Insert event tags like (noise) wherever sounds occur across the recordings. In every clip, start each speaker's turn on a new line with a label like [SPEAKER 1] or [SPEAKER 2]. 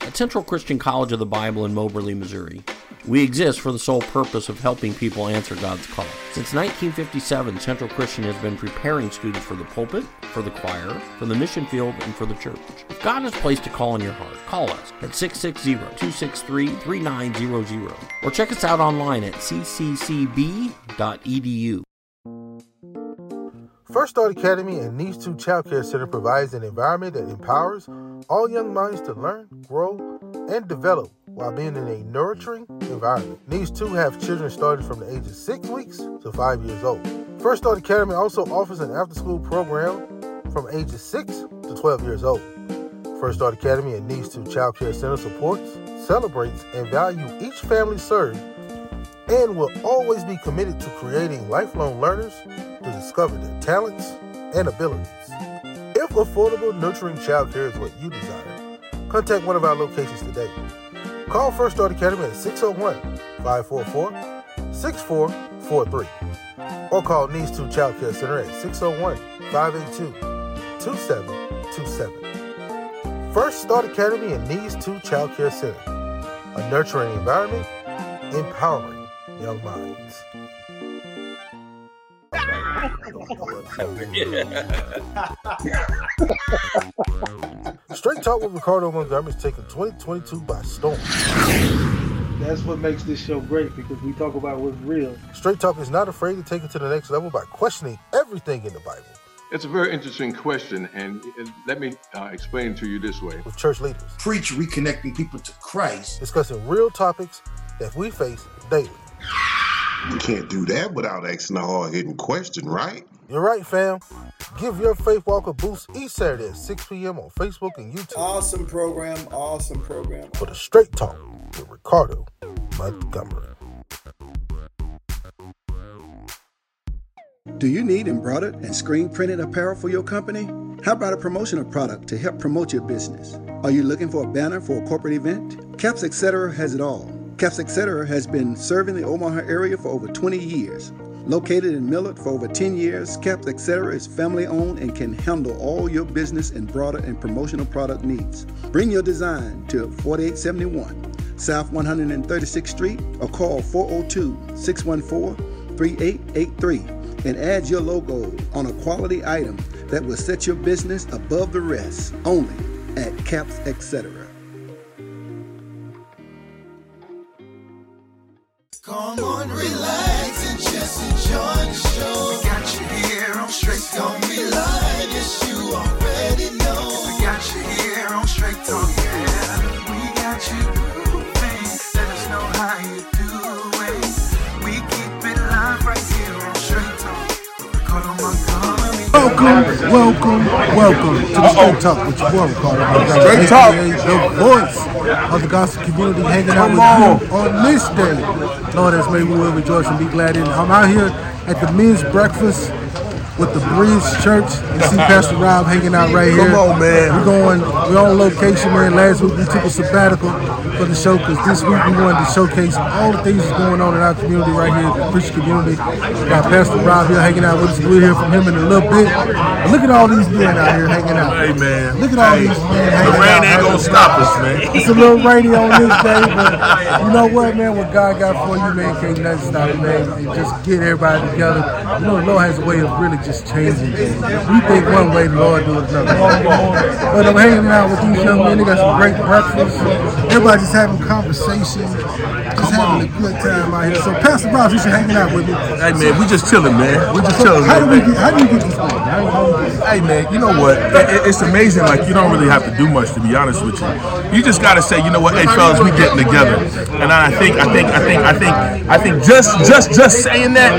[SPEAKER 1] At Central Christian College of the Bible in Moberly, Missouri, we exist for the sole purpose of helping people answer God's call. Since 1957, Central Christian has been preparing students for the pulpit, for the choir, for the mission field, and for the church. If God has placed a call in your heart, call us at 660-263-3900 or check us out online at cccb.edu.
[SPEAKER 2] First Start Academy and Needs 2 Child Care Center provides an environment that empowers all young minds to learn, grow, and develop while being in a nurturing environment. Needs 2 have children starting from the age of 6 weeks to 5 years old. First Start Academy also offers an after-school program from ages 6 to 12 years old. First Start Academy and Needs 2 Child Care Center supports, celebrates, and values each family served and will always be committed to creating lifelong learners to discover their talents and abilities. If affordable, nurturing childcare is what you desire, contact one of our locations today. Call First Start Academy at 601 544 6443 or call Needs 2 Child Care Center at 601 582 2727. First Start Academy and Needs 2 Child Care Center, a nurturing environment, empowering young minds. (laughs) Straight Talk with Ricardo Montgomery is taking 2022 by storm.
[SPEAKER 3] That's what makes this show great because we talk about what's real.
[SPEAKER 2] Straight Talk is not afraid to take it to the next level by questioning everything in the Bible
[SPEAKER 4] It's a very interesting question, and let me uh, explain to you this way.
[SPEAKER 2] with church leaders,
[SPEAKER 5] preach reconnecting people to Christ.
[SPEAKER 2] discussing real topics that we face daily.
[SPEAKER 6] You can't do that without asking a hard hitting question, right?
[SPEAKER 2] You're right, fam. Give your faith walk a boost each Saturday at 6 p.m. on Facebook and YouTube
[SPEAKER 7] Awesome program, awesome program.
[SPEAKER 2] for the Straight Talk with Ricardo Montgomery.
[SPEAKER 8] Do you need embroidered and screen printed apparel for your company? How about a promotional product to help promote your business? Are you looking for a banner for a corporate event? Caps Etc. has it all. Caps Etc. has been serving the Omaha area for over 20 years. Located in Millard for over 10 years, Caps Etc. is family owned and can handle all your business and broader and promotional product needs. Bring your design to 4871 South 136th Street or call 402 614 3883 and add your logo on a quality item that will set your business above the rest only at Caps Etc.
[SPEAKER 2] Welcome, welcome, to the Straight Talk with your boy Ricardo Montgomery,
[SPEAKER 5] Straight Talk.
[SPEAKER 2] the voice of the gospel community, hanging out with you on this day. Lord, as may we will rejoice and be glad in. it. I'm out here at the men's breakfast with the Bridge Church. You see Pastor Rob hanging out right here.
[SPEAKER 5] Come on, man.
[SPEAKER 2] We're going, we're on location, man. Last week we took a sabbatical for the show because this week we wanted to showcase all the things that's going on in our community right here, the Christian community. We got Pastor Rob here hanging out with us. We'll hear from him in a little bit. But look at all these men out here hanging out.
[SPEAKER 5] Hey, man.
[SPEAKER 2] Look at all
[SPEAKER 5] Hey,
[SPEAKER 2] these men hanging
[SPEAKER 5] The rain
[SPEAKER 2] out.
[SPEAKER 5] ain't gonna stop us, man.
[SPEAKER 2] It's a little rainy on this (laughs) day, but you know what, man? What God got for you, man, can't nothing stop it, man. And just get everybody together. You know, the Lord has a way of really just changing. We think one way, the Lord do another. But I'm hanging out with these young men. They got some great breakfast. Everybody just having conversation, having a good time out here. So, Pastor Ross, you should hanging out with me.
[SPEAKER 5] Hey, man, we just chilling, man. We just chilling,
[SPEAKER 2] How do we
[SPEAKER 5] man.
[SPEAKER 2] get? How do you get this? going? How, how we get
[SPEAKER 5] Hey man, you know what? It- it- it's amazing. Like you don't really have to do much to be honest with you. You just gotta say, you know what? Hey fellas, we getting together. And I think, I think, I think, I think, I think just, just, just saying that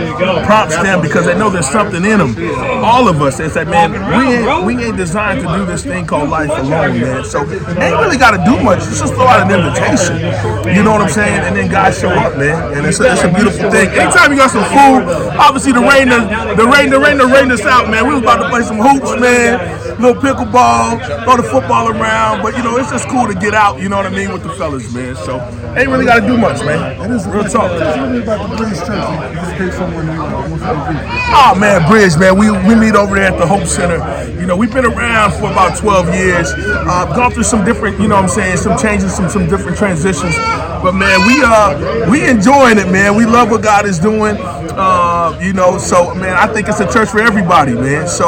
[SPEAKER 5] prompts them because they know there's something in them all of us, is that man, we ain't, we ain't designed to do this thing called life alone, man. So ain't really got to do much. It's just throw out an invitation. You know what I'm saying? And then guys show up, man. And it's a, it's a beautiful thing. Anytime you got some food, obviously the rain, the, the rain, the rain, the rain us out, man. We was about to play some hoops, man. Little pickleball, throw the football around. But you know, it's just cool to get out. You know what I mean with the fellas, man. So ain't really got to do much, man. Real talk.
[SPEAKER 2] Tell me about the Church, just in case someone wants to visit.
[SPEAKER 5] Oh man, Bridge, man. We we meet over there at the Hope Center. You know, we've been around for about 12 years. Uh, gone through some different, you know what I'm saying, some changes, some some different transitions. But man, we uh we enjoying it, man. We love what God is doing. Uh, you know, so man, I think it's a church for everybody, man. So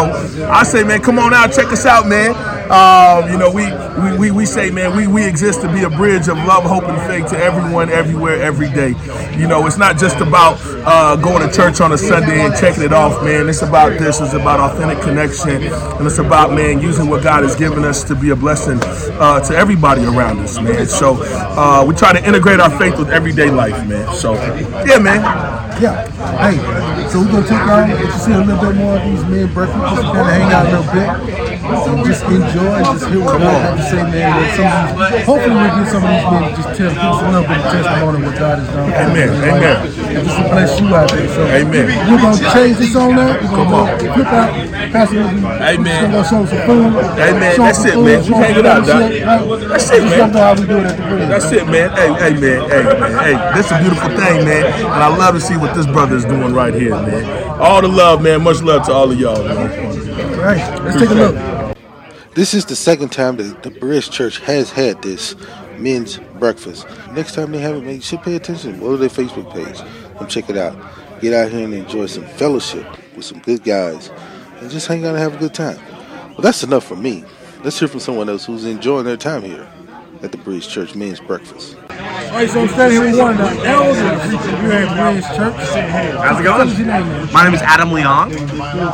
[SPEAKER 5] I say, man, come on out, check us out, man. Um, you know, we, we, we, we say, man, we, we exist to be a bridge of love, hope, and faith to everyone, everywhere, every day. You know, it's not just about uh, going to church on a Sunday and checking it off, man. It's about this. It's about authentic connection, and it's about, man, using what God has given us to be a blessing uh, to everybody around us, man. So uh, we try to integrate our faith with everyday life, man. So, yeah, man.
[SPEAKER 2] Yeah. Hey, so we're gonna take y'all let you see a little bit more of these men breakfast, just kind of hang out a little bit, just enjoy just hear what God have to say, man. With some hopefully we'll get some of these men to just tell, give us a little bit of testimony of what God has done.
[SPEAKER 5] Amen, amen.
[SPEAKER 2] And just to bless you out there. So
[SPEAKER 5] Amen.
[SPEAKER 2] We're gonna change this on now. We're gonna go flip out, pass it.
[SPEAKER 5] Amen.
[SPEAKER 2] We're gonna show some food.
[SPEAKER 5] Amen.
[SPEAKER 2] Show
[SPEAKER 5] That's it,
[SPEAKER 2] food,
[SPEAKER 5] man. We hang
[SPEAKER 2] some
[SPEAKER 5] it out, Doc. That's it, man.
[SPEAKER 2] how we do it at the bridge.
[SPEAKER 5] That's it, man. Hey, hey, man. Hey, man. Hey, this is a beautiful thing, man. And I love to see what this brother is doing right here, man. All the love, man. Much love to all of y'all, man.
[SPEAKER 2] Right. Let's take a look.
[SPEAKER 9] This is the second time that the Bridge Church has had this men's breakfast. Next time they have it, you should pay attention. Go to their Facebook page Come check it out. Get out here and enjoy some fellowship with some good guys and just hang out and have a good time. Well, that's enough for me. Let's hear from someone else who's enjoying their time here at the Bridge Church Men's Breakfast.
[SPEAKER 2] All right, so I'm standing here with one of the elders here at Bridge Church.
[SPEAKER 10] How's it going?
[SPEAKER 2] What's your name.
[SPEAKER 10] My name is Adam Leong.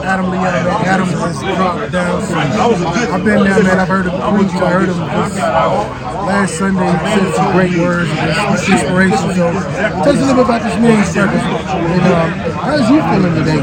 [SPEAKER 2] Adam Leon, man. Adam has dropped down. I've been there, man. I've heard him preach. I heard him this last Sunday. Said some great words and inspiration. So tell us a little bit about this men's breakfast. And um, how's you feeling today?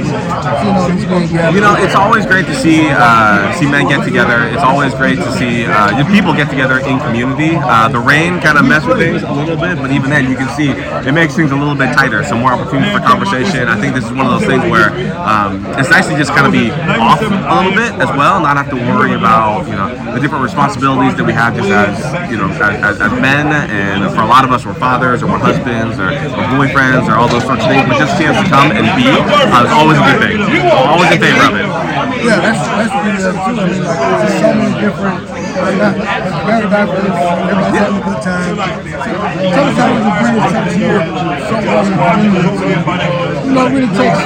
[SPEAKER 10] You know, it's always great to see uh, see men get together. It's always great to see uh, people get together in community. Uh, the rain kind of messed with things a little bit, but even then, you can see it makes things a little bit tighter. Some more opportunity for conversation. I think this is one of those things where um, it's nice to just kind of be off a little bit as well, not have to worry about you know the different responsibilities that we have just as you know as, as, men. And for a lot of us, we're fathers or we're husbands or, or boyfriends or all those sorts of things. But just a chance to come and be uh, is always a good thing. Always in favor of it.
[SPEAKER 2] Yeah, that's that's the beauty of it too. I mean, like there's so many different. Like, not, it's very diverse. Everybody's having a good time. How the Bridge Church here so included. You know, it really takes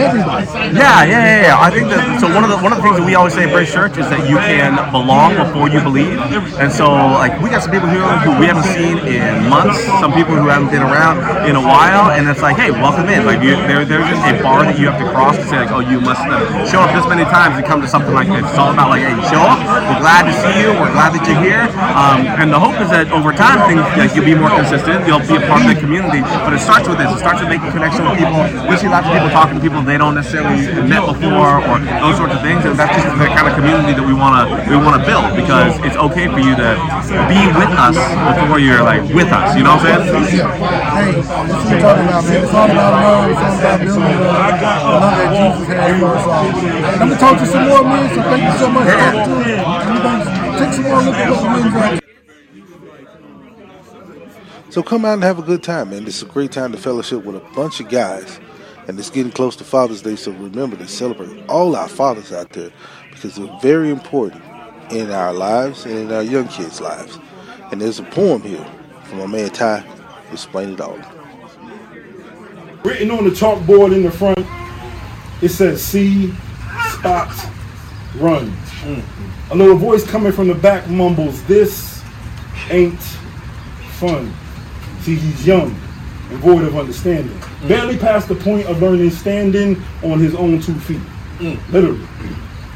[SPEAKER 2] everybody.
[SPEAKER 10] Yeah, yeah, yeah, yeah. I think that so one of the one of the things that we always say at Bridge Church is that you can belong before you believe. And so like we got some people here who we haven't seen in months, some people who haven't been around in a while, and it's like, hey, welcome in. Like you, there, there's just a bar that you have to cross to say like, oh, you must show up this many times and come to something like this. It's all about like, hey, show up. We're glad to see you. We're glad that you're here. Um, and the hope is that over time things like you'll be more consistent. You'll be a part of the community. But it starts with this. It starts with making connection with people. We see lots of people talking to people they don't necessarily met before or those sorts of things. And that's just the kind of community that we want to we want to build because it's okay for you to be with us before you're like with us. You know what I'm saying?
[SPEAKER 2] Hey, this is what we're talking about, man. It's all about love. It's all about building love. The love that Jesus has for us all. And I'm gonna talk to some more men. So thank you so much for the opportunity. And take some more look at what the men's are.
[SPEAKER 9] So come out and have a good time, man. It's a great time to fellowship with a bunch of guys. And it's getting close to Father's Day, so remember to celebrate all our fathers out there because they're very important in our lives and in our young kids' lives. And there's a poem here from my man Ty explain it all.
[SPEAKER 11] Written on the chalkboard in the front, it says see, spot, run. A little voice coming from the back mumbles, This ain't fun. See, he's young and void of understanding. Mm. Barely past the point of learning standing on his own two feet. Mm. Literally.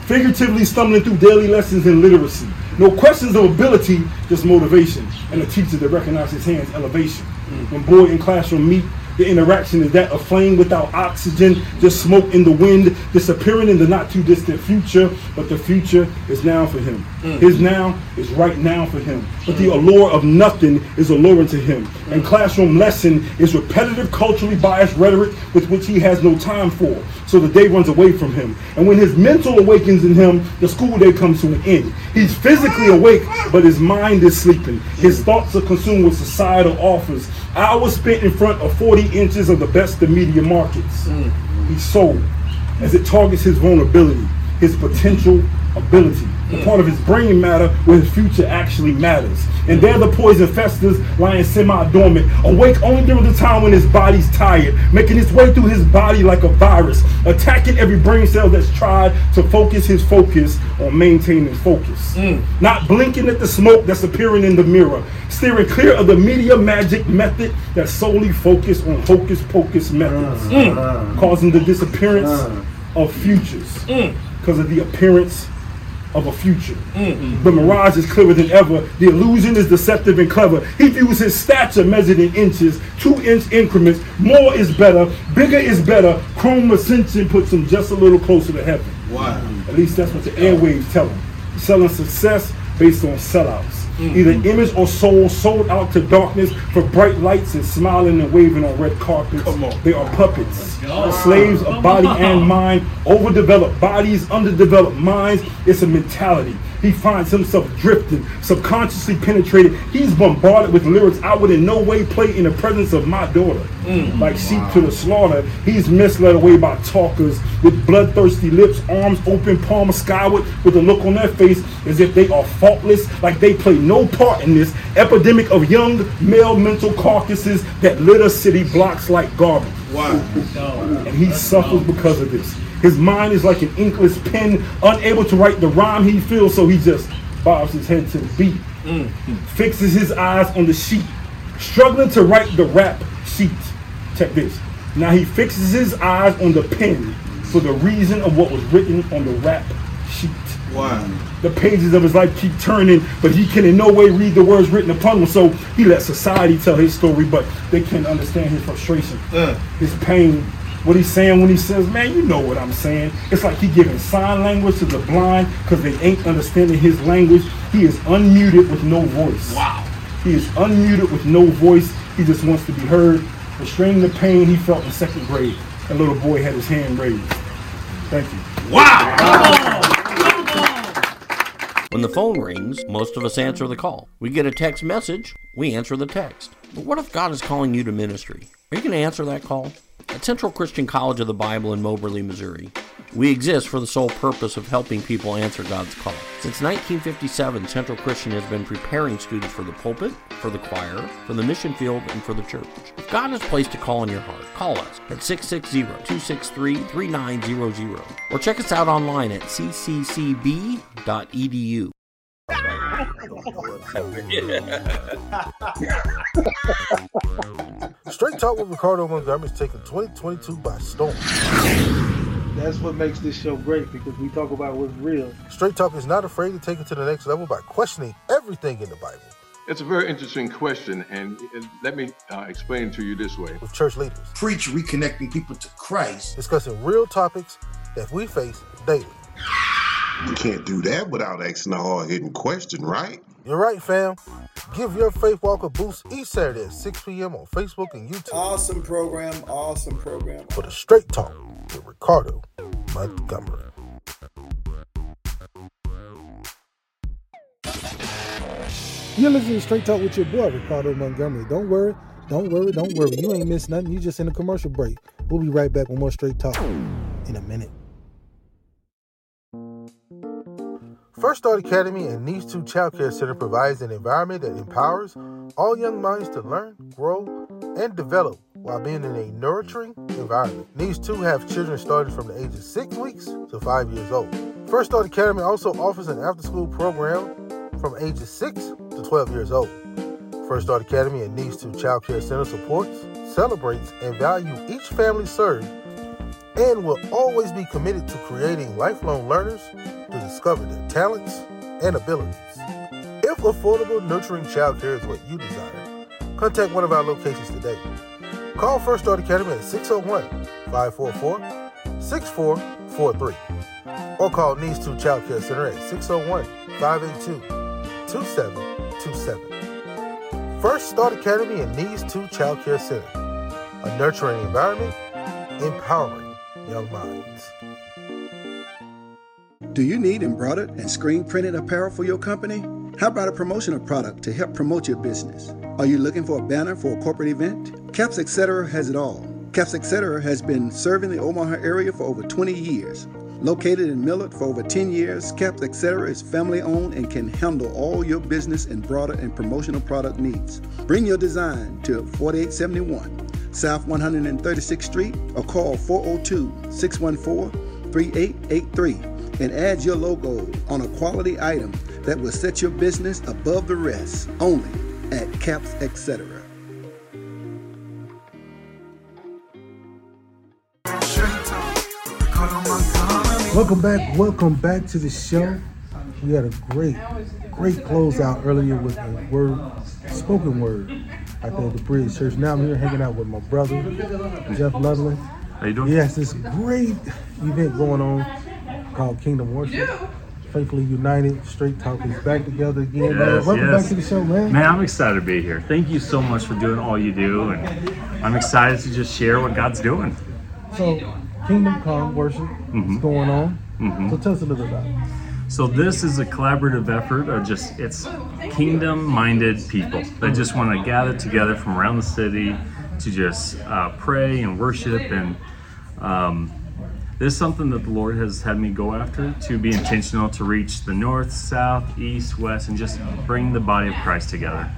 [SPEAKER 11] Figuratively stumbling through daily lessons in literacy. No questions of ability, just motivation. And a teacher that recognizes his hands elevation. Mm. When boy and classroom meet, The interaction is that of flame without oxygen, just smoke in the wind, disappearing in the not too distant future. But the future is now for him. Mm. His now is right now for him. But the allure of nothing is alluring to him. And mm. classroom lesson is repetitive, culturally biased rhetoric with which he has no time for. So the day runs away from him. And when his mental awakens in him, the school day comes to an end. He's physically awake, but his mind is sleeping. His thoughts are consumed with societal offers. Hours spent in front of 40 inches of the best of media markets. Mm. He's sold as it targets his vulnerability, his potential ability, the part of his brain matter where his future actually matters. And there the poison festers lying semi-dormant, awake only during the time when his body's tired, making its way through his body like a virus, attacking every brain cell that's tried to focus his focus on maintaining focus. Mm. Not blinking at the smoke that's appearing in the mirror, steering clear of the media magic method that's solely focused on hocus pocus methods, mm. causing the disappearance mm. of futures because of the appearance of a future. Mm-hmm. The mirage is clearer than ever. The illusion is deceptive and clever. He views his stature measured in inches, two inch increments. More is better, bigger is better. Chrome ascension puts him just a little closer to heaven.
[SPEAKER 12] Wow.
[SPEAKER 11] At least that's what the airwaves tell him. Selling success based on sellouts. Either image or soul sold out to darkness for bright lights and smiling and waving on red carpets. They are puppets. Slaves of body and mind, overdeveloped bodies, underdeveloped minds. It's a mentality. He finds himself drifting, subconsciously penetrated. He's bombarded with lyrics I would in no way play in the presence of my daughter. Mm. Like sheep to the slaughter, he's misled away by talkers with bloodthirsty lips, arms open, palms skyward, with a look on their face as if they are faultless, like they play no part in this epidemic of young male mental carcasses that litter city blocks like garbage.
[SPEAKER 12] Wow.
[SPEAKER 11] And he suffers because of this. His mind is like an inkless pen, unable to write the rhyme he feels, so he just bobs his head to the beat, mm-hmm. fixes his eyes on the sheet, struggling to write the rap sheet. Check this. Now he fixes his eyes on the pen for the reason of what was written on the rap sheet.
[SPEAKER 12] Wow.
[SPEAKER 11] The pages of his life keep turning, but he can in no way read the words written upon him. So he lets society tell his story, but they can't understand his frustration, uh. his pain, what he's saying when he says, "Man, you know what I'm saying." It's like he giving sign language to the blind because they ain't understanding his language. He is unmuted with no voice. Wow. He is unmuted with no voice. He just wants to be heard, restraining the pain he felt in second grade. A little boy had his hand raised. Thank you. Wow.
[SPEAKER 1] When the phone rings, most of us answer the call. We get a text message, we answer the text. But what if God is calling you to ministry? Are you going to answer that call? At Central Christian College of the Bible in Moberly, Missouri, we exist for the sole purpose of helping people answer God's call. Since 1957, Central Christian has been preparing students for the pulpit, for the choir, for the mission field, and for the church. If God has placed a call in your heart, call us at 660-263-3900 or check us out online at cccb.edu.
[SPEAKER 2] Straight Talk with Ricardo Montgomery is taking 2022 by storm.
[SPEAKER 3] That's what makes this show great because we talk about what's real.
[SPEAKER 2] Straight Talk is not afraid to take it to the next level by questioning everything in the Bible
[SPEAKER 4] It's a very interesting question, and let me uh, explain to you this way.
[SPEAKER 2] with church leaders,
[SPEAKER 12] Preach reconnecting people to Christ.
[SPEAKER 2] discussing real topics that we face daily.
[SPEAKER 6] You can't do that without asking a hard hitting question, right?
[SPEAKER 2] You're right, fam. Give your faith walk a boost each Saturday at 6 p.m. on Facebook and YouTube
[SPEAKER 7] Awesome program. Awesome program.
[SPEAKER 2] for the Straight Talk with Ricardo Montgomery. You're listening to Straight Talk with your boy, Ricardo Montgomery. Don't worry, don't worry, don't worry. You ain't missed nothing. You just in a commercial break. We'll be right back with more Straight Talk in a minute. First Start Academy and Niche 2 Child Care Center provides an environment that empowers all young minds to learn, grow, and develop while being in a nurturing environment. Niche 2 have children starting from the age of 6 weeks to 5 years old. First Start Academy also offers an after-school program from ages 6 to 12 years old. First Start Academy and Niche 2 Child Care Center supports, celebrates, and values each family served and will always be committed to creating lifelong learners discover their talents and abilities. If affordable, nurturing childcare is what you desire, contact one of our locations today.
[SPEAKER 13] Call First Start Academy at 601 544 6443 or call Needs 2 Child Care Center at 601 582 2727. First Start Academy and Needs 2 Child Care Center, a nurturing environment, empowering young minds.
[SPEAKER 8] Do you need embroidered and screen printed apparel for your company? How about a promotional product to help promote your business? Are you looking for a banner for a corporate event? Caps Etc. has it all. Caps Etc. has been serving the Omaha area for over 20 years. Located in Millard for over 10 years, Caps Etc. is family owned and can handle all your business embroidered and promotional product needs. Bring your design to 4871 South 136th Street or call 402 614 3883 and add your logo on a quality item that will set your business above the rest only at Caps Etc.
[SPEAKER 2] Welcome back. Welcome back to the show. We had a great, great closeout earlier with a word, spoken word, out there at the Bridge Church. Now I'm here hanging out with my brother, Jeff Ludley.
[SPEAKER 14] How you doing?
[SPEAKER 2] Yes, this great event going on called Kingdom Worship. Faithfully United, Straight Talk is back together again. man. Welcome
[SPEAKER 14] yes.
[SPEAKER 2] back to the show, man.
[SPEAKER 14] Man, I'm excited to be here. Thank you so much for doing all you do, and I'm excited to just share what God's doing.
[SPEAKER 2] So, Kingdom Come Worship
[SPEAKER 14] Mhm.
[SPEAKER 2] is going on.
[SPEAKER 14] Mhm.
[SPEAKER 2] So tell us a little bit about it.
[SPEAKER 14] So this is a collaborative effort of just it's kingdom-minded people that just want to gather together from around the city to just uh, pray and worship and um, this is something that the Lord has had me go after to be intentional to reach the north, south, east, west, and just bring the body of Christ together.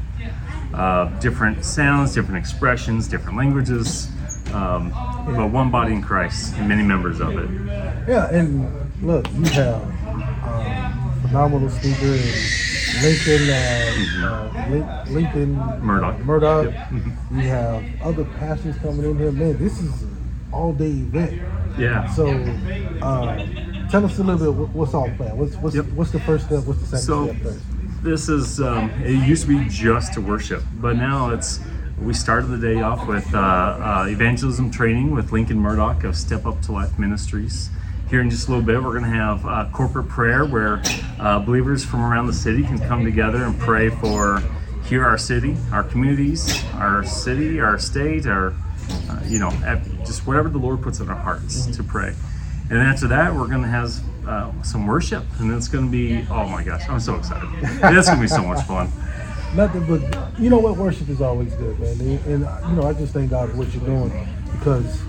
[SPEAKER 14] Uh, different sounds, different expressions, different languages, um, but one body in Christ and many members of it.
[SPEAKER 2] Yeah, and look, you have um, phenomenal speaker Lincoln, uh, uh, Lincoln
[SPEAKER 14] Murdoch.
[SPEAKER 2] Murdoch.
[SPEAKER 14] Yep.
[SPEAKER 2] You have other pastors coming in here. Man, this is an all-day event.
[SPEAKER 14] Yeah.
[SPEAKER 2] So, uh, tell us a little bit. What's all planned? What's what's what's the first step? What's the second
[SPEAKER 14] So
[SPEAKER 2] step? Third?
[SPEAKER 14] this is um, it used to be just to worship, but now it's we started the day off with uh, uh, evangelism training with Lincoln Murdoch of Step Up to Life Ministries. Here in just a little bit, we're going to have uh, corporate prayer where uh, believers from around the city can come together and pray for here our city, our communities, our city, our state, our uh, you know, just whatever the Lord puts in our hearts to pray. And after that, we're going to have uh, some worship, and it's going to be oh my gosh, I'm so excited! (laughs) It's going to be so much fun.
[SPEAKER 2] Nothing but you know what worship is always good, man. And, and, you know, I just thank God for what you're doing because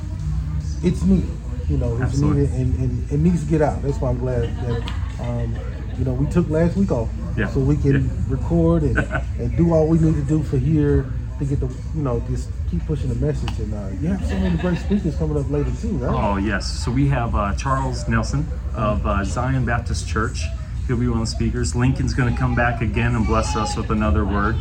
[SPEAKER 2] it's needed. You know, it's
[SPEAKER 14] Absolutely.
[SPEAKER 2] needed and, and it needs to get out. That's why I'm glad that um, you know we took last week off
[SPEAKER 14] Yeah.
[SPEAKER 2] so we can record and, (laughs) and do all we need to do for here to get the you know just keep pushing the message. And uh, you have so many great speakers coming up later too, right?
[SPEAKER 14] Oh yes, so we have uh, Charles Nelson of uh, Zion Baptist Church. He'll be one of the speakers. Lincoln's going to come back again and bless us with another word.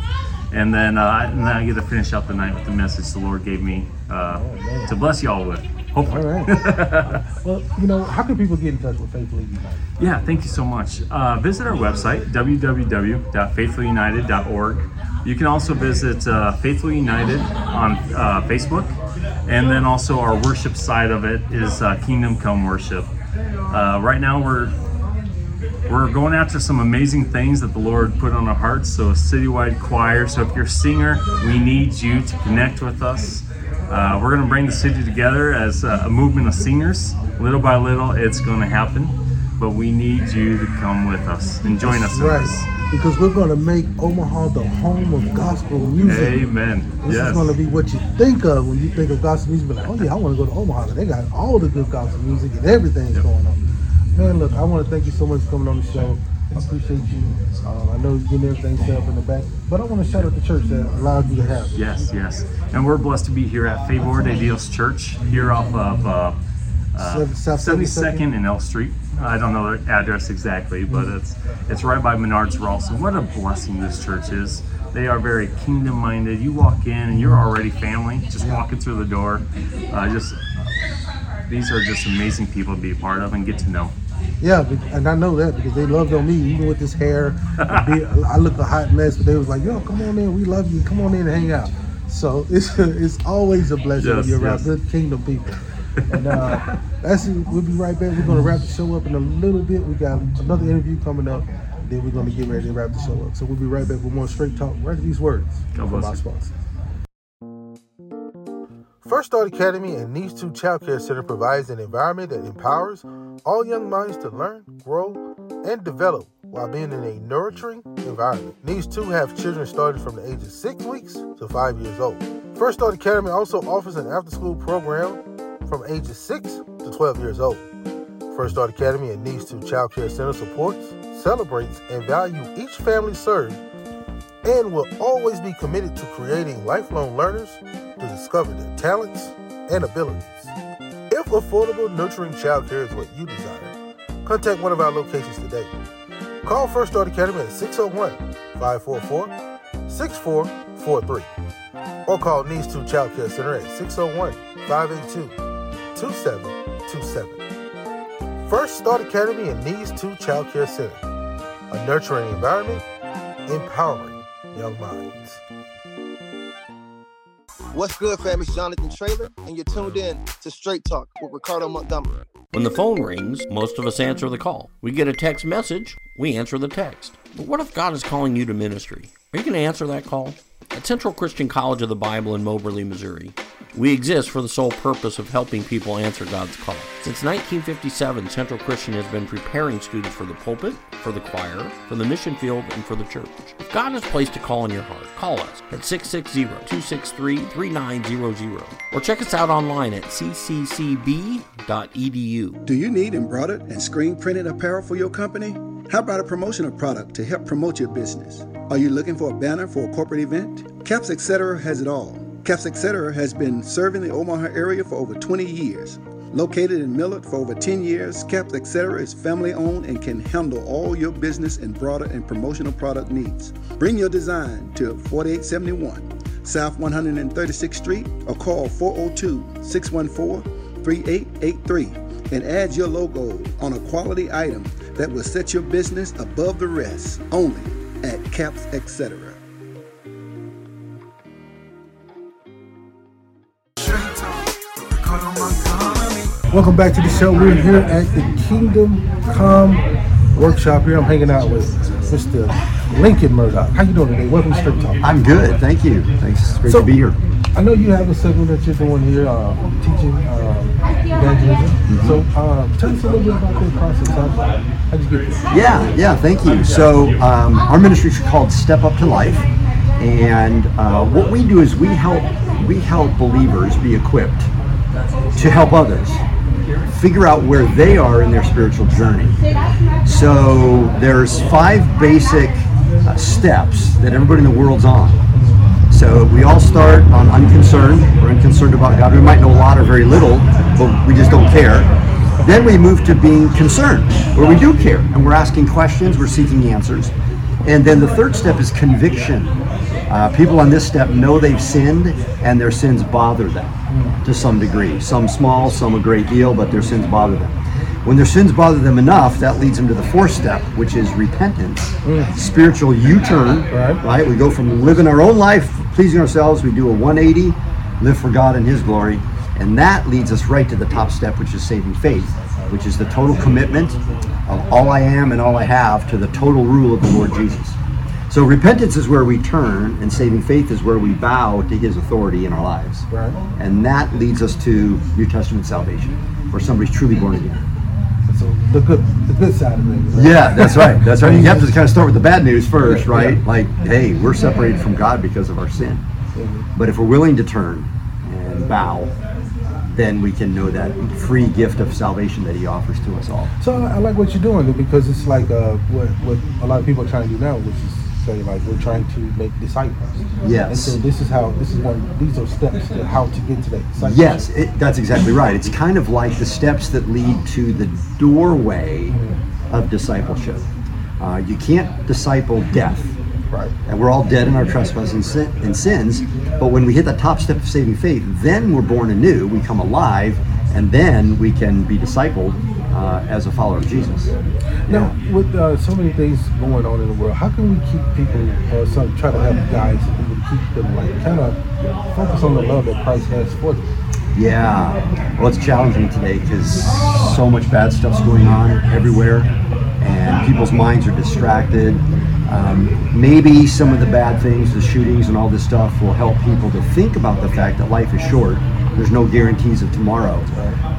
[SPEAKER 14] And then, uh, and then I get to finish out the night with the message the Lord gave me uh, to bless y'all with. Hopefully.
[SPEAKER 2] All right. (laughs) well, you know, how can people get in touch with Faithfully United?
[SPEAKER 14] Yeah, thank you so much. Uh, visit our website, www.faithfulunited.org. You can also visit uh, Faithful United on uh, Facebook. And then also our worship side of it is uh, Kingdom Come Worship. Uh, right now we're we're going after some amazing things that the Lord put on our hearts. So a citywide choir. So if you're a singer, we need you to connect with us. Uh, we're going to bring the city together as a, movement of singers. Little by little, it's going to happen. But we need you to come with us and join us in
[SPEAKER 2] Right.
[SPEAKER 14] this.
[SPEAKER 2] Because we're going to make Omaha the home of gospel music.
[SPEAKER 14] Amen.
[SPEAKER 2] This
[SPEAKER 14] yes.
[SPEAKER 2] is going to be what you think of when you think of gospel music. Like, oh yeah, I want to go to Omaha. They got all the good gospel music and everything's going on. Man, look, I want to thank you so much for coming on the show. I appreciate you. Um, I know you're getting everything set up in the back, but I want to shout out the church that allowed you to have it.
[SPEAKER 14] Yes, yes. And we're blessed to be here at Favor de Dios Church, here off of uh, uh,
[SPEAKER 2] Seven-
[SPEAKER 14] 72nd and L Street. I don't know the address exactly, but
[SPEAKER 2] Mm-hmm.
[SPEAKER 14] it's it's right by Menards Ralston. What a blessing this church is. They are very kingdom minded. You walk in and you're already family, just walking through the door. Uh, just these are just amazing people to be a part of and get to know.
[SPEAKER 2] Yeah, and I know that because they loved on me, even with this hair. I look a hot mess, but they was like, "Yo, come on in, we love you. Come on in and hang out."
[SPEAKER 9] So (laughs) it's it's always a blessing when
[SPEAKER 14] Yes,
[SPEAKER 9] you're around
[SPEAKER 14] yes.
[SPEAKER 9] good kingdom people. And uh, that's it. We'll be right back. We're gonna wrap the show up in a little bit. We got another interview coming up. Then we're gonna get ready to wrap the show up. So we'll be right back with more straight talk. Right to these words
[SPEAKER 14] God
[SPEAKER 9] from our
[SPEAKER 14] you.
[SPEAKER 2] First Start Academy and Needs 2 Child Care Center provides an environment that empowers all young minds to learn, grow, and develop while being in a nurturing environment. Needs 2 have children starting from the age of 6 weeks to 5 years old. First Start Academy also offers an after school program from ages 6 to 12 years old. First Start Academy and Needs 2 Child Care Center supports, celebrates, and value each family served and will always be committed to creating lifelong learners discover their talents and abilities. If affordable, nurturing childcare is what you desire, contact one of our locations today. Call First Start Academy at 601 544 6443 or call Needs 2 Child Care Center at 601 582 2727. First Start Academy and Needs 2 Child Care Center, a nurturing environment, empowering young minds.
[SPEAKER 15] What's good, fam? It's Jonathan Traylor, and you're tuned in to Straight Talk with Ricardo Montgomery.
[SPEAKER 1] When the phone rings, most of us answer the call. We get a text message, we answer the text. But what if God is calling you to ministry? Are you going to answer that call? At Central Christian College of the Bible in Moberly, Missouri, we exist for the sole purpose of helping people answer God's call. Since 1957, Central Christian has been preparing students for the pulpit, for the choir, for the mission field, and for the church. If God has placed a call in your heart, call us at 660-263-3900 or check us out online at cccb.edu.
[SPEAKER 8] Do you need embroidered and screen printed apparel for your company? How about a promotional product to help promote your business? Are you looking for a banner for a corporate event? Caps Etc. has it all. Caps Etc. has been serving the Omaha area for over 20 years. Located in Millard for over 10 years, Caps Etc. is family owned and can handle all your business and broader and promotional product needs. Bring your design to 4871 South 136th Street or call 402 614 3883 and add your logo on a quality item that will set your business above the rest only at Caps Etc.
[SPEAKER 9] Welcome back to the show. We're here at the Kingdom Come workshop. Here I'm hanging out with Mr. Lincoln Murdoch. How you doing today? Welcome to Straight Talk.
[SPEAKER 16] I'm good, thank you. Thanks, it's great
[SPEAKER 9] So-
[SPEAKER 16] to be here.
[SPEAKER 9] I know you have a segment that you're doing here, uh, teaching uh, evangelism. So uh, tell us a little bit about the process. How, how'd you get there?
[SPEAKER 16] Yeah, yeah, thank you. So um, our ministry is called Step Up to Life, and uh, what we do is we help we help believers be equipped to help others figure out where they are in their spiritual journey. So there's five basic uh, steps that everybody in the world's on. So we all start on unconcerned. We're unconcerned about God. We might know a lot or very little, but we just don't care. Then we move to being concerned, where we do care and we're asking questions, we're seeking answers. And then the third step is conviction. Uh, people on this step know they've sinned and their sins bother them to some degree. Some small, some a great deal, but their sins bother them. When their sins bother them enough, that leads them to the fourth step, which is repentance. Spiritual U turn, right. We go from living our own life, pleasing ourselves, we do a 180, live for God and His glory. And that leads us right to the top step, which is saving faith, which is the total commitment of all I am and all I have to the total rule of the Lord Jesus. So repentance is where we turn, and saving faith is where we bow to His authority in our lives.
[SPEAKER 9] Right.
[SPEAKER 16] And that leads us to New Testament salvation, where somebody's truly born again.
[SPEAKER 9] So the good, the good side of things. right?
[SPEAKER 16] Yeah, that's right. That's right. You have to (laughs) kind of start with the bad news first, right? Like, hey, we're separated from God because of our sin. But if we're willing to turn and bow, then we can know that free gift of salvation that He offers to us all.
[SPEAKER 9] So I like what you're doing because it's like uh, what what a lot of people are trying to do now, which is say like we're trying to make disciples.
[SPEAKER 16] Yes.
[SPEAKER 9] And so this is how this is one. These are steps to how to get to that discipleship.
[SPEAKER 16] Yes, it, that's exactly right. It's kind of like the steps that lead to the doorway of discipleship. Uh, you can't disciple death.
[SPEAKER 9] Right.
[SPEAKER 16] And we're all dead in our trespasses and, sin, and sins. But when we hit the top step of saving faith, then we're born anew, we come alive, and then we can be discipled uh, as a follower of Jesus.
[SPEAKER 9] Now, with uh, so many things going on in the world, how can we keep people, uh, some try to help guys
[SPEAKER 3] keep them like kind of focus on the love that Christ has for them?
[SPEAKER 16] Yeah. Well, it's challenging today because so much bad stuff's going on everywhere, and people's minds are distracted. Um, maybe some of the bad things, the shootings and all this stuff, will help people to think about the fact that life is short. There's no guarantees of tomorrow.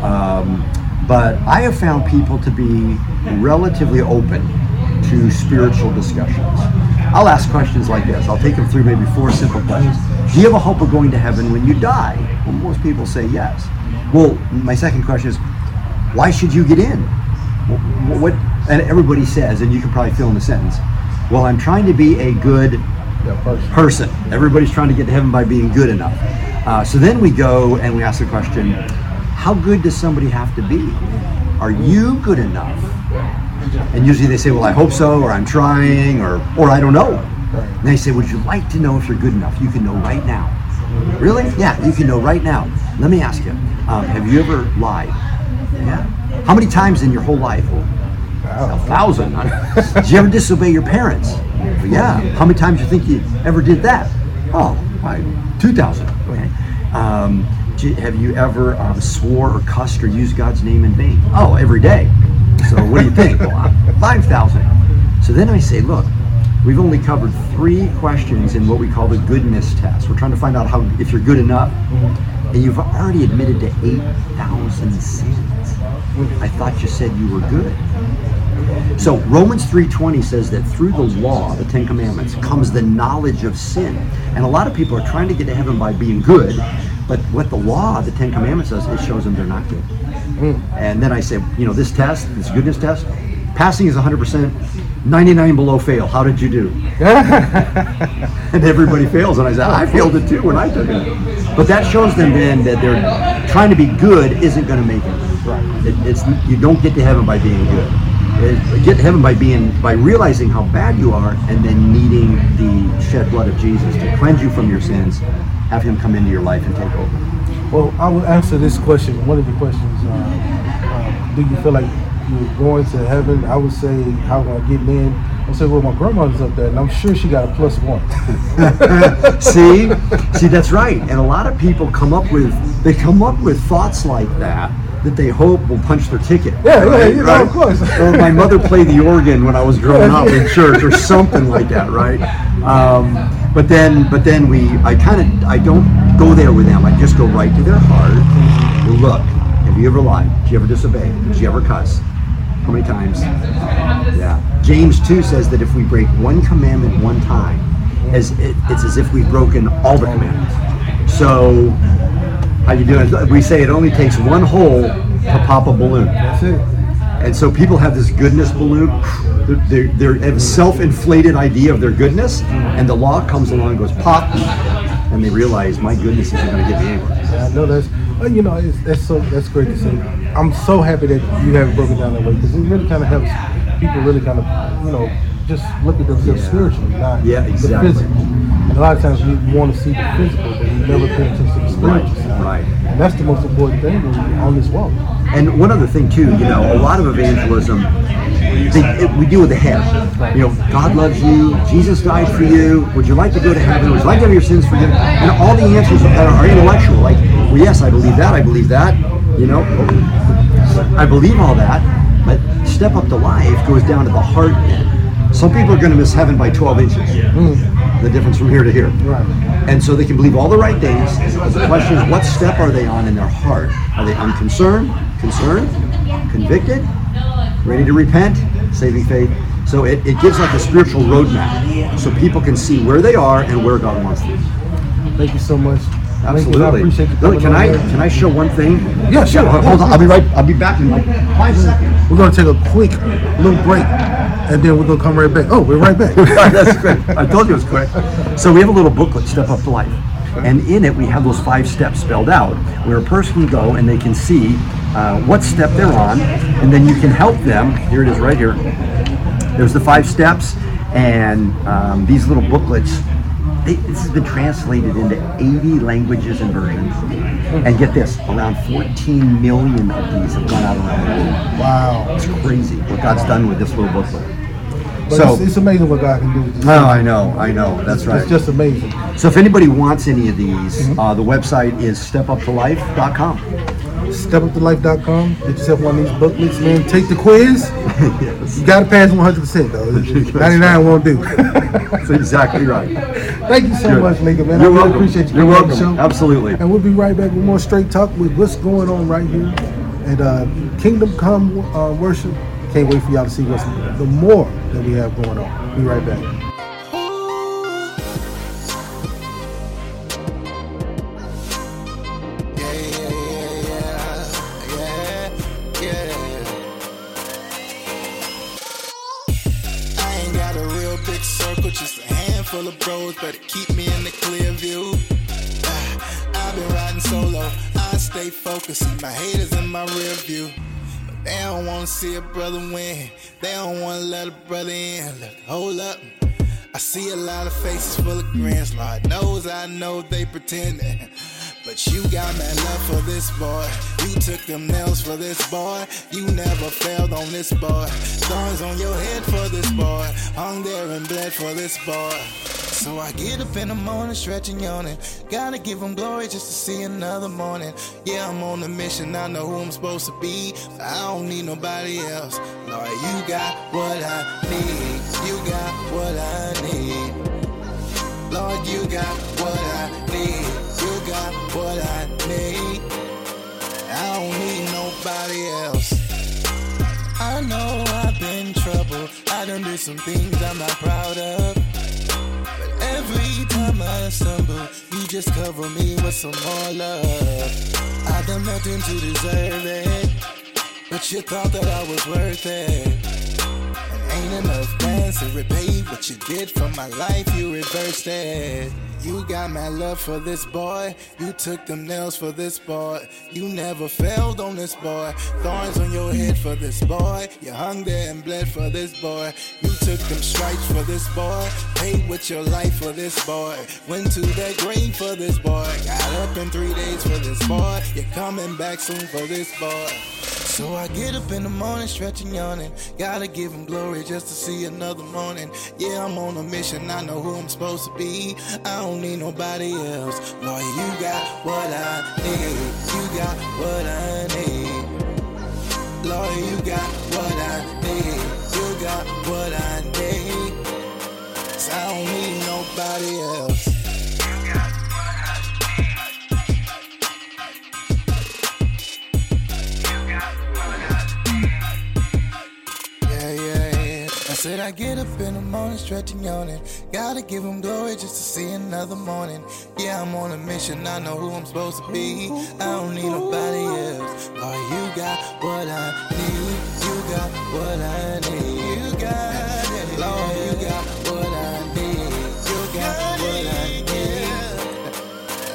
[SPEAKER 16] Um, but I have found people to be relatively open to spiritual discussions. I'll ask questions like this. I'll take them through maybe four simple questions. Do you have a hope of going to heaven when you die? Well, most people say yes. Well, my second question is, why should you get in? Wh- What? And everybody says, and you can probably fill in the sentence. Well, I'm trying to be a good person. Everybody's trying to get to heaven by being good enough. Uh, so then we go and we ask the question, how good does somebody have to be? Are you good enough? And usually they say, well, I hope so, or I'm trying, or, or I don't know. And they say, would you like to know if you're good enough? You can know right now. Really? Yeah, you can know right now. Let me ask you, um, have you ever lied? Yeah. How many times in your whole life? A thousand. did you ever disobey your parents? Yeah. How many times do you think you ever did that? Oh, why, 2,000. Okay. Um, have you ever um, swore or cussed or used God's name in vain? Oh, every day. So what do you think? well, (laughs) uh, 5,000. So then I say, look, we've only covered three questions in what we call the goodness test. We're trying to find out how if you're good enough. And you've already admitted to 8,000 sins. I thought you said you were good. So Romans 3:20 says that through the law, the 10 commandments, comes the knowledge of sin. And a lot of people are trying to get to heaven by being good, but what the law, the 10 commandments does, it shows them they're not good. Hmm. And then I say, you know, this test, this goodness test, passing is 100%, 99 below fail. How did you do? (laughs) and everybody fails. And I said, I failed it too when I took it. But that shows them then that they're trying to be good isn't going to make it. It, it's you don't get to heaven by being good. It, get to heaven by being by realizing how bad you are, and then needing the shed blood of Jesus to cleanse you from your sins. Have Him come into your life and take over.
[SPEAKER 3] Well, I will answer this question. One of the questions: uh, uh, Do you feel like you're going to heaven? I would say, how am I get in? I say, well, my grandmother's up there, and I'm sure she got a plus one. (laughs)
[SPEAKER 16] see, see, that's right. And a lot of people come up with they come up with thoughts like that that they hope will punch their ticket.
[SPEAKER 3] Yeah, yeah, you know, of course. (laughs)
[SPEAKER 16] or my mother played the organ when I was growing up in (laughs) church, or something like that, right? Um, but then, but then we, I kind of, I don't go there with them. I just go right to their heart. Look, have you ever lied? Did you ever disobey? Did you ever cuss? How many times? Yeah. James 2 says that if we break one commandment one time, as it, it's as if we've broken all the commandments. So, how you doing? We say it only takes one hole to pop a balloon.
[SPEAKER 3] That's it.
[SPEAKER 16] And so people have this goodness balloon. They're, they're, they have a self-inflated idea of their goodness, and the law comes along and goes pop, and they realize, my goodness isn't going to get me anywhere.
[SPEAKER 3] Yeah, I know that's, uh, you know, it's, that's so that's great to see. I'm so happy that you have it broken down that way because it really kind of helps people really kind of, you know, just look at themselves
[SPEAKER 16] Yeah.
[SPEAKER 3] spiritually, not
[SPEAKER 16] Yeah, exactly.
[SPEAKER 3] the physical. And a lot of times we want to see the physical, but we never pay attention to the spiritual side.
[SPEAKER 16] right.
[SPEAKER 3] And that's the most important thing on this walk.
[SPEAKER 16] And one other thing too, you know, a lot of evangelism, they, it, we deal with the head. You know, God loves you. Jesus died for you. Would you like to go to heaven? Would you like to have your sins forgiven? And all the answers are, are intellectual. Like, well, yes, I believe that. I believe that. You know, I believe all that. But step up to life goes down to the heart. Some people are going to miss heaven by 12 inches. Mm. The difference from here to here.
[SPEAKER 3] Right.
[SPEAKER 16] And so they can believe all the right things. The question is, what step are they on in their heart? Are they unconcerned, concerned, convicted, ready to repent, saving faith? So it, it gives like a spiritual roadmap so people can see where they are and where God wants them.
[SPEAKER 3] Thank you so much.
[SPEAKER 16] Absolutely. Lily, can I can I show one thing?
[SPEAKER 3] Yeah, sure.
[SPEAKER 16] Hold hold on. I'll be right. I'll be back in like five seconds.
[SPEAKER 3] We're going to take a quick little break, and then we're going to come right back. Oh, we're right back. (laughs)
[SPEAKER 16] That's quick. I told you it was quick. So we have a little booklet, Step Up to Life. And in it, we have those five steps spelled out where a person can go and they can see uh, what step they're on, and then you can help them. Here it is right here. There's the five steps, and um, these little booklets. They, this has been translated into 80 languages and versions. And get this, around 14 million of these have gone out around the world.
[SPEAKER 3] Wow.
[SPEAKER 16] It's crazy what God's done with this little booklet.
[SPEAKER 3] But
[SPEAKER 16] So-
[SPEAKER 3] it's, it's amazing what God can do.
[SPEAKER 16] Oh, I know, I know. That's right.
[SPEAKER 3] It's just amazing.
[SPEAKER 16] So if anybody wants any of these,
[SPEAKER 3] Mm-hmm.
[SPEAKER 16] uh, the website is stepuptolife.com.
[SPEAKER 3] Stepuptolife.com. Get yourself one of these booklets, man. Take the quiz. (laughs) You got to pass 100% though. (laughs) 99 won't do.
[SPEAKER 16] That's exactly right.
[SPEAKER 3] Thank you so
[SPEAKER 16] Good.
[SPEAKER 3] much, Lincoln, man.
[SPEAKER 16] You're
[SPEAKER 3] I really
[SPEAKER 16] welcome.
[SPEAKER 3] appreciate you
[SPEAKER 16] You're
[SPEAKER 3] coming on the
[SPEAKER 16] welcome.
[SPEAKER 3] show.
[SPEAKER 16] Absolutely.
[SPEAKER 3] And we'll be right back with more straight talk with what's going on right here at uh, Kingdom Come uh, Worship. Can't wait for y'all to see what's the more that we have going on. Be right back.
[SPEAKER 17] Bros, better keep me in the clear view. Ah, I've been riding solo, I stay focused, see my haters in my rear view. But they don't wanna see a brother win, they don't wanna let a brother in. Look, hold up. I see a lot of faces full of grins, Lord knows I know they pretending. But you got mad love for this boy. You took them nails for this boy. You never failed on this boy. Thorns on your head for this boy. Hung there and bled for this boy. So I get up in the morning, stretching, yawning. Gotta give him glory just to see another morning. Yeah, I'm on a mission. I know who I'm supposed to be. I don't need nobody else. Lord, you got what I need. You got what I need. Lord, you got what I need. You got what I need. I don't need nobody else. I know I've been trouble. I done did some things I'm not proud of. Every time I stumble, you just cover me with some more love. I done nothing to deserve it. But you thought that I was worth it. And ain't enough bands to repay what you did for my life. You reversed it. You got my love for this boy. You took them nails for this boy. You never failed on this boy. Thorns on your head for this boy. You hung there and bled for this boy. You took them stripes for this boy. Paid with your life for this boy. Went to the grave for this boy. Got up in three days for this boy. You're coming back soon for this boy. So I get up in the morning, stretching, yawning. Gotta give him glory just to see another morning. Yeah, I'm on a mission, I know who I'm supposed to be. I don't need nobody else. Lord, you got what I need. You got what I need. Lord, you got what I need. You got what I need. So I don't need nobody else. Said I get up in the morning, stretching. Gotta give him glory just to see another morning. Yeah, I'm on a mission, I know who I'm supposed to be. I don't need nobody else. Lord, you got what I need. You got what I need. You got it. Lord, you got what I need. You got what I need.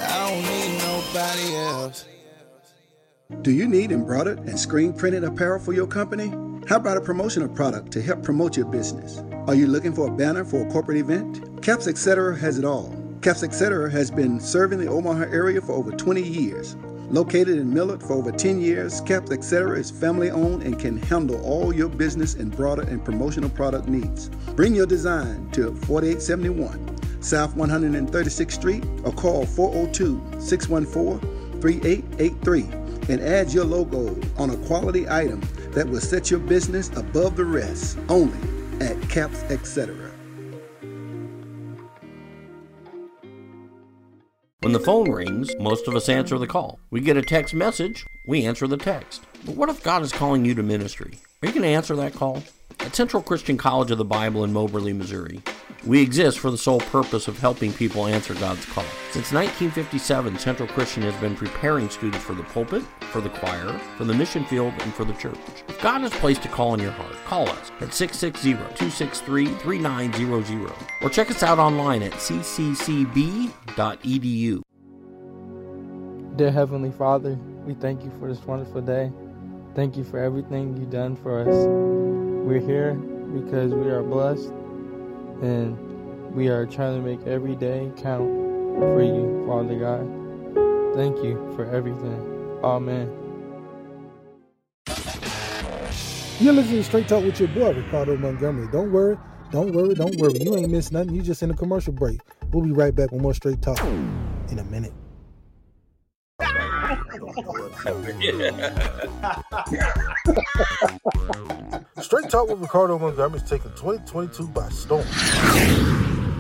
[SPEAKER 17] I don't need nobody else.
[SPEAKER 8] Do you need embroidered and screen printed apparel for your company? How about a promotional product to help promote your business? Are you looking for a banner for a corporate event? Caps Etc. has it all. Caps Etc. has been serving the Omaha area for over 20 years. Located in Millard for over 10 years, Caps Etc. is family owned and can handle all your business and broader and promotional product needs. Bring your design to 4871 South 136th Street or call 402 614 3883 and add your logo on a quality item that will set your business above the rest only at Caps Etc.
[SPEAKER 1] When the phone rings, most of us answer the call. We get a text message, we answer the text. But what if God is calling you to ministry? Are you going to answer that call? At Central Christian College of the Bible in Moberly, Missouri, we exist for the sole purpose of helping people answer God's call. Since 1957, Central Christian has been preparing students for the pulpit, for the choir, for the mission field, and for the church. If God has placed a call in your heart, call us at 660-263-3900 or check us out online at cccb.edu.
[SPEAKER 18] Dear Heavenly Father, we thank you for this wonderful day. Thank you for everything you've done for us. We're here because we are blessed and we are trying to make every day count for you, Father God. Thank you for everything. Amen.
[SPEAKER 3] You're listening to Straight Talk with your boy, Ricardo Montgomery. Don't worry, Don't worry, don't worry. You ain't missed nothing. You just in a commercial break. We'll be right back with more straight talk in a minute. (laughs)
[SPEAKER 2] Straight Talk with Ricardo Montgomery is taking 2022 by storm.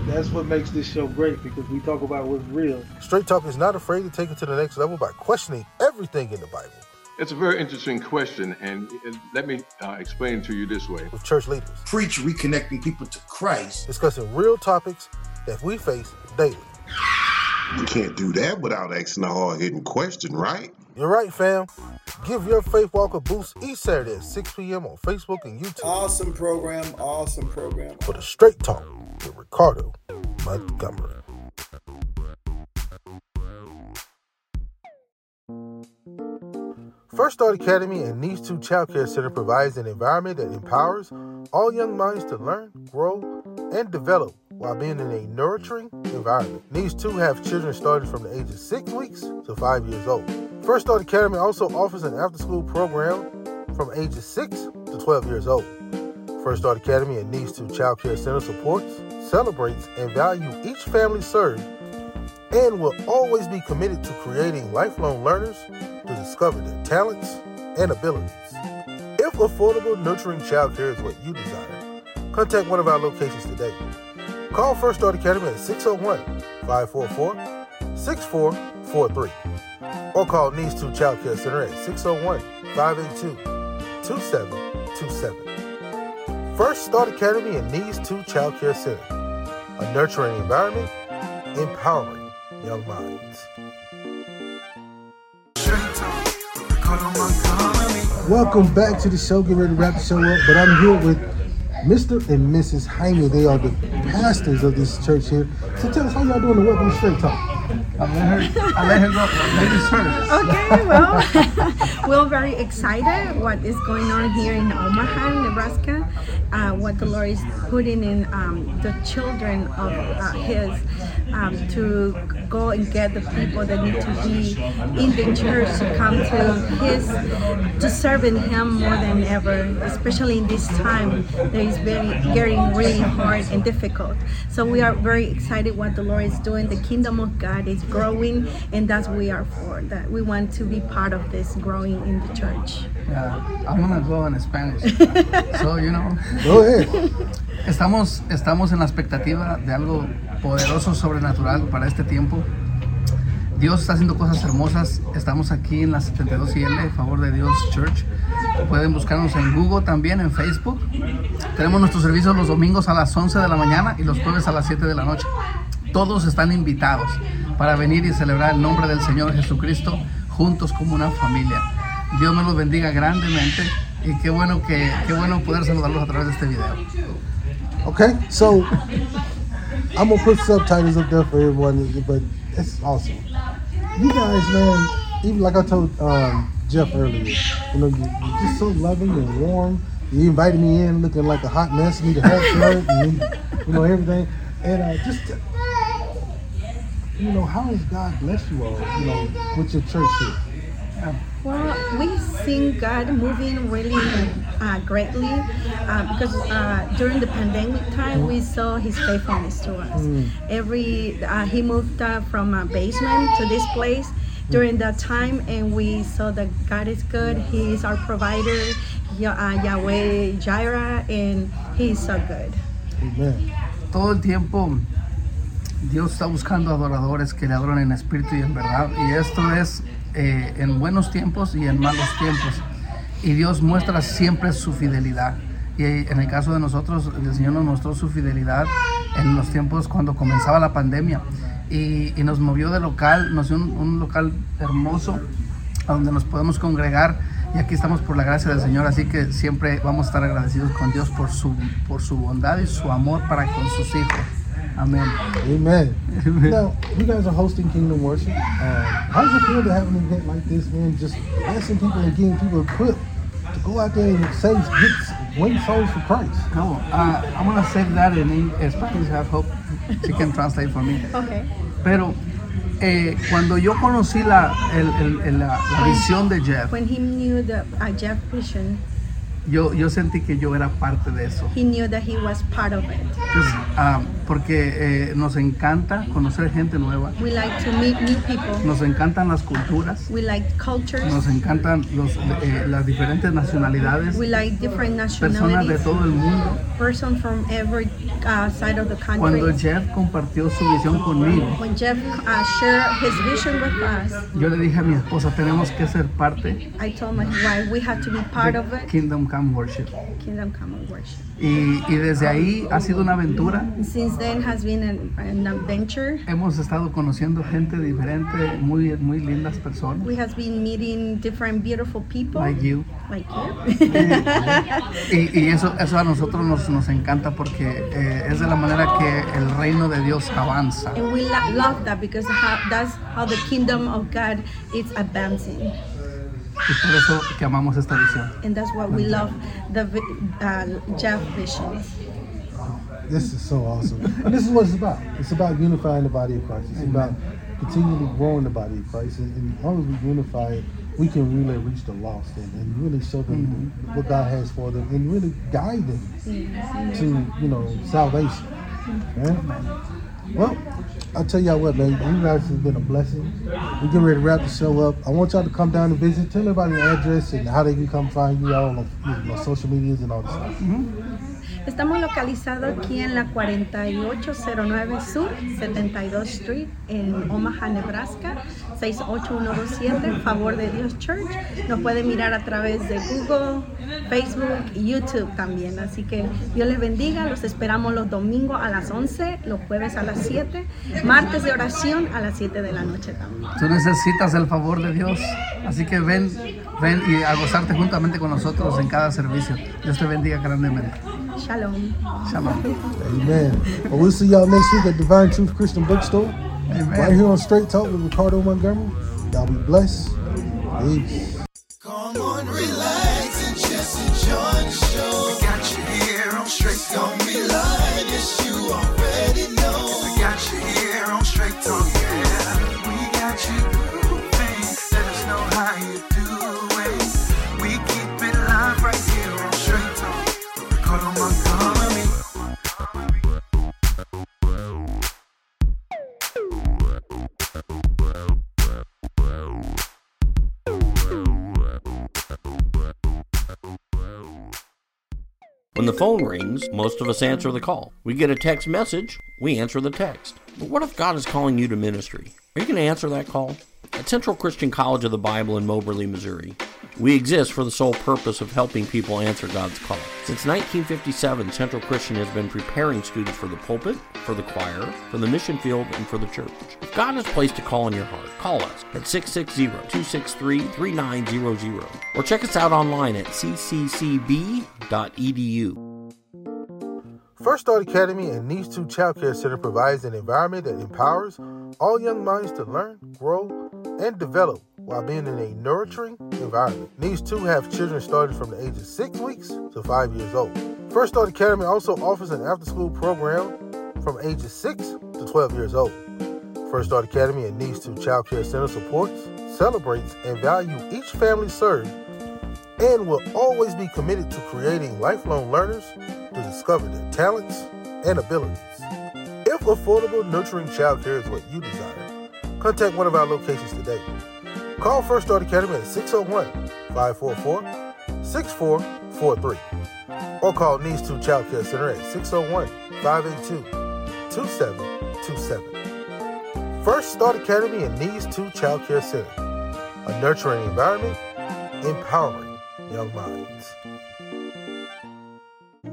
[SPEAKER 3] That's what makes this show great because we talk about what's real.
[SPEAKER 2] Straight Talk is not afraid to take it to the next level by questioning everything in the Bible
[SPEAKER 4] It's a very interesting question, and let me uh, explain to you this way.
[SPEAKER 2] with church leaders,
[SPEAKER 12] Preach reconnecting people to Christ.
[SPEAKER 2] discussing real topics that we face daily.
[SPEAKER 6] You can't do that without asking a hard hitting question, right?
[SPEAKER 2] You're right, fam. Give your faith walk a boost each Saturday at 6 p.m. on Facebook and YouTube
[SPEAKER 7] Awesome program. Awesome program.
[SPEAKER 2] for the Straight Talk with Ricardo Montgomery. First Start Academy and Needs 2 Child Care Center provides an environment that empowers all young minds to learn, grow, and develop while being in a nurturing environment. Needs 2 have children starting from the age of 6 weeks to 5 years old. First Start Academy also offers an after school program from ages 6 to 12 years old. First Start Academy and Needs 2 Child Care Center supports, celebrates, and value each family served and will always be committed to creating lifelong learners to discover their talents and abilities. If affordable, nurturing childcare is what you desire, contact one of our locations today. Call First Start Academy at 601 544 6443 or call Needs 2 Child Care Center at 601 582 2727. First Start Academy and Needs 2 Child Care Center, a nurturing environment, empowering young minds.
[SPEAKER 3] Welcome back to the show. Get ready to wrap the show up. But I'm here with Mr. and Mrs. Jaime. They are the pastors of this church here. So tell us how y'all doing the Welcome Straight Talk.
[SPEAKER 19] I'll let her, let first.
[SPEAKER 20] Okay, well, (laughs) we're very excited what is going on here in Omaha, Nebraska. Uh, what the Lord is putting in um, the children of uh, His um, to go and get the people that need to be in the church to come to His, to serve in Him more than ever, especially in this time that is very getting really hard and difficult. So we are very excited what the Lord is doing. The kingdom of God is growing, and that's what we are for. That we want to be part of this growing in the church.
[SPEAKER 19] Yeah, I'm gonna go in Spanish. (laughs) so, you know.
[SPEAKER 3] Ahead. (laughs)
[SPEAKER 19] Estamos, estamos en la expectativa de algo poderoso, sobrenatural para este tiempo. Dios está haciendo cosas hermosas. Estamos aquí en la 72IL, Favor de Dios Church. Pueden buscarnos en Google también, en Facebook. Tenemos nuestros servicios los domingos a las 11 de la mañana y los jueves a las 7 de la noche. Todos están invitados para venir y celebrar el nombre del Señor Jesucristo juntos como una familia. Dios me los bendiga grandemente y qué bueno que qué bueno poder saludarlos a través de este video.
[SPEAKER 3] Okay, so I'm gonna put subtitles up there for everyone, but it's awesome. You guys, man, even like I told um, Jeff earlier, you know, you, you're just so loving and warm. You invited me in looking like a hot mess, need a hat shirt, and you know everything, and uh, just you know, how has God blessed you all, you know, with your church here?
[SPEAKER 20] Well, we seen God moving really uh, greatly uh, because uh, during the pandemic time we saw His faithfulness to us.
[SPEAKER 3] Mm.
[SPEAKER 20] Every uh, He moved uh, from a basement to this place during that time, and we saw that God is good. He is our provider, uh, Yahweh Jireh, and He is so good.
[SPEAKER 3] Amen.
[SPEAKER 19] Todo el tiempo Dios está buscando adoradores que le adoran en espíritu y en verdad. Y esto es eh, en buenos tiempos y en malos tiempos. Y Dios muestra siempre su fidelidad. Y en el caso de nosotros, el Señor nos mostró su fidelidad en los tiempos cuando comenzaba la pandemia. Y, nos movió de local, nos dio un, un local hermoso a donde nos podemos congregar. Y aquí estamos por la gracia del Señor, así que siempre vamos a estar agradecidos con Dios por su, por su bondad y su amor para con sus hijos. Amén.
[SPEAKER 3] Amen. Now, you guys are hosting Kingdom Worship. Um, how does it feel to have an event like this, man? Just blessing people and getting people equipped to go out there and save, get, win souls for Christ.
[SPEAKER 19] No, uh, I'm gonna save that in Eng- Spanish. I hope she can translate for me.
[SPEAKER 20] Okay.
[SPEAKER 19] Pero eh, cuando yo conocí la, el- el- el- la, la visión de Jeff,
[SPEAKER 20] When He knew the uh, Jeff vision,
[SPEAKER 19] yo, yo sentí que yo era parte de eso.
[SPEAKER 20] He knew that he was part of it.
[SPEAKER 19] Entonces, ah, porque eh, nos encanta conocer gente nueva,
[SPEAKER 20] We like to meet new people.
[SPEAKER 19] nos encantan las culturas,
[SPEAKER 20] We like cultures.
[SPEAKER 19] nos encantan los, eh, las diferentes nacionalidades,
[SPEAKER 20] We like different
[SPEAKER 19] personas de
[SPEAKER 20] nationalities.
[SPEAKER 19] todo el mundo.
[SPEAKER 20] Person from every uh, side of the country.
[SPEAKER 19] Cuando Jeff compartió su visión conmigo,
[SPEAKER 20] When Jeff uh, shared his vision with us,
[SPEAKER 19] yo le dije a mi esposa, tenemos que ser parte
[SPEAKER 20] I told my wife we had to be part of it.
[SPEAKER 19] Kingdom Come Worship.
[SPEAKER 20] Kingdom Come and Worship.
[SPEAKER 19] Y, y desde ahí ha sido una aventura.
[SPEAKER 20] Since then has been an, an adventure.
[SPEAKER 19] Hemos estado conociendo gente diferente, muy, muy lindas personas,
[SPEAKER 20] We have been meeting different beautiful people.
[SPEAKER 19] like you.
[SPEAKER 20] Like you. (laughs)
[SPEAKER 19] Y, y eso, eso a nosotros nos, nos encanta porque eh, es de la manera que el reino de Dios avanza.
[SPEAKER 20] and we lo- love that because how, that's how the kingdom of God is advancing.
[SPEAKER 19] Y por eso que amamos esta visión.
[SPEAKER 20] And that's why we love the vi- uh, Jeff visions.
[SPEAKER 3] This is so awesome. And this is what it's about. It's about unifying the body of Christ. It's about continually growing the body of Christ. And, and as long as we unify it, we can really reach the lost and, and really show them what God has for them and really guide them to, you know, salvation. Man. Well, I'll tell y'all what, man. You guys have been a blessing. We're getting ready to wrap the show up. I want y'all to come down and visit. Tell everybody the address and how they can come find you all on, you social medias and all this stuff. Mm-hmm.
[SPEAKER 20] Estamos localizados aquí en la 4809 Sur, 72 Street, en Omaha, Nebraska, 68127, Favor de Dios Church. Nos puede mirar a través de Google, Facebook y YouTube también. Así que Dios les bendiga. Los esperamos los domingos a las 11, los jueves a las 7, martes de oración a las 7 de la noche también.
[SPEAKER 19] Tú necesitas el favor de Dios, así que ven, ven y a gozarte juntamente con nosotros en cada servicio. Dios te bendiga grandemente.
[SPEAKER 20] Shalom.
[SPEAKER 19] Shalom.
[SPEAKER 3] Amen. Well, we'll see y'all next week at Divine Truth Christian Bookstore. Right here on Straight Talk with Ricardo Montgomery. Y'all be blessed. Peace.
[SPEAKER 17] Come on, relax and just enjoy the show. We got you here on Straight Talk. Be live, yes, you already know. We got you here on Straight Talk,
[SPEAKER 1] When the phone rings, most of us answer the call. We get a text message, we answer the text. But what if God is calling you to ministry? Are you going to answer that call? At Central Christian College of the Bible in Moberly, Missouri, we exist for the sole purpose of helping people answer God's call. Since 1957, Central Christian has been preparing students for the pulpit, for the choir, for the mission field, and for the church. If God has placed a call in your heart, call us at 660-263-3900 or check us out online at cccb.edu.
[SPEAKER 2] First Start Academy and Niche 2 Child Care Center provides an environment that empowers all young minds to learn, grow, and develop while being in a nurturing environment. Niche 2 have children starting from the age of 6 weeks to 5 years old. First Start Academy also offers an after school program from ages 6 to 12 years old. First Start Academy and Niche 2 Child Care Center supports, celebrates, and values each family served and will always be committed to creating lifelong learners to discover their talents and abilities. If affordable, nurturing childcare is what you desire, contact one of our locations today. Call First Start Academy at 601 544 6443 or call Needs 2 Child Care Center at 601 582 2727. First Start Academy and Needs 2 Child Care Center, a nurturing environment, empowering young minds.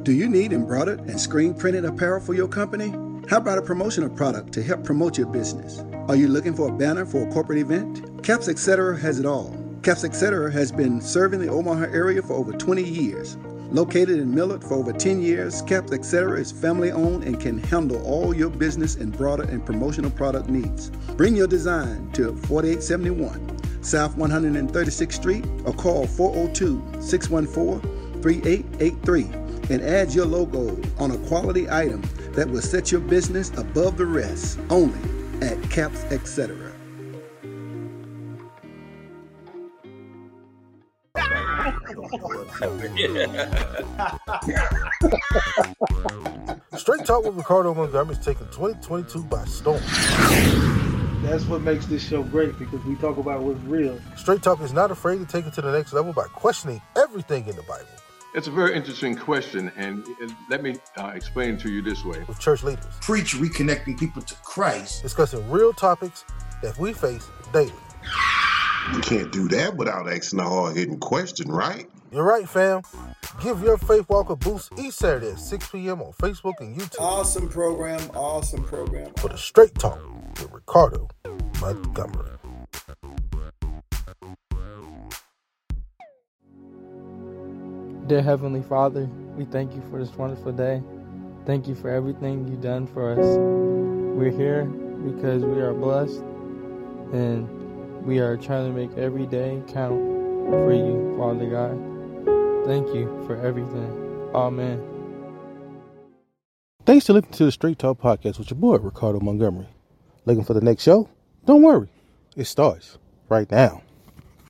[SPEAKER 8] Do you need embroidered and screen printed apparel for your company? How about a promotional product to help promote your business? Are you looking for a banner for a corporate event? Caps Etc. has it all. Caps Etc. has been serving the Omaha area for over 20 years. Located in Millard for over 10 years, Caps Etc. is family owned and can handle all your business and broader and promotional product needs. Bring your design to 4871 South 136th Street or call 402 614 3883 and add your logo on a quality item that will set your business above the rest only at Caps Etc. (laughs)
[SPEAKER 2] Straight Talk with Ricardo Montgomery is taking 2022 by storm.
[SPEAKER 3] That's what makes this show great because we talk about what's real.
[SPEAKER 2] Straight Talk is not afraid to take it to the next level by questioning everything in the Bible.
[SPEAKER 4] It's a very interesting question, and let me uh, explain to you this way.
[SPEAKER 2] With church leaders,
[SPEAKER 12] Preach reconnecting people to Christ.
[SPEAKER 2] discussing real topics that we face daily.
[SPEAKER 6] You can't do that without asking a hard hitting question, right?
[SPEAKER 2] You're right, fam. Give your faith walk a boost each Saturday at 6 p.m. on Facebook and YouTube
[SPEAKER 7] Awesome program. Awesome program.
[SPEAKER 2] for the Straight Talk with Ricardo Montgomery.
[SPEAKER 18] Dear Heavenly Father, we thank you for this wonderful day. Thank you for everything you've done for us. We're here because we are blessed and we are trying to make every day count for you, Father God. Thank you for everything. Amen.
[SPEAKER 9] Thanks for listening to the Straight Talk Podcast with your boy, Ricardo Montgomery. Looking for the next show? Don't worry, it starts right now.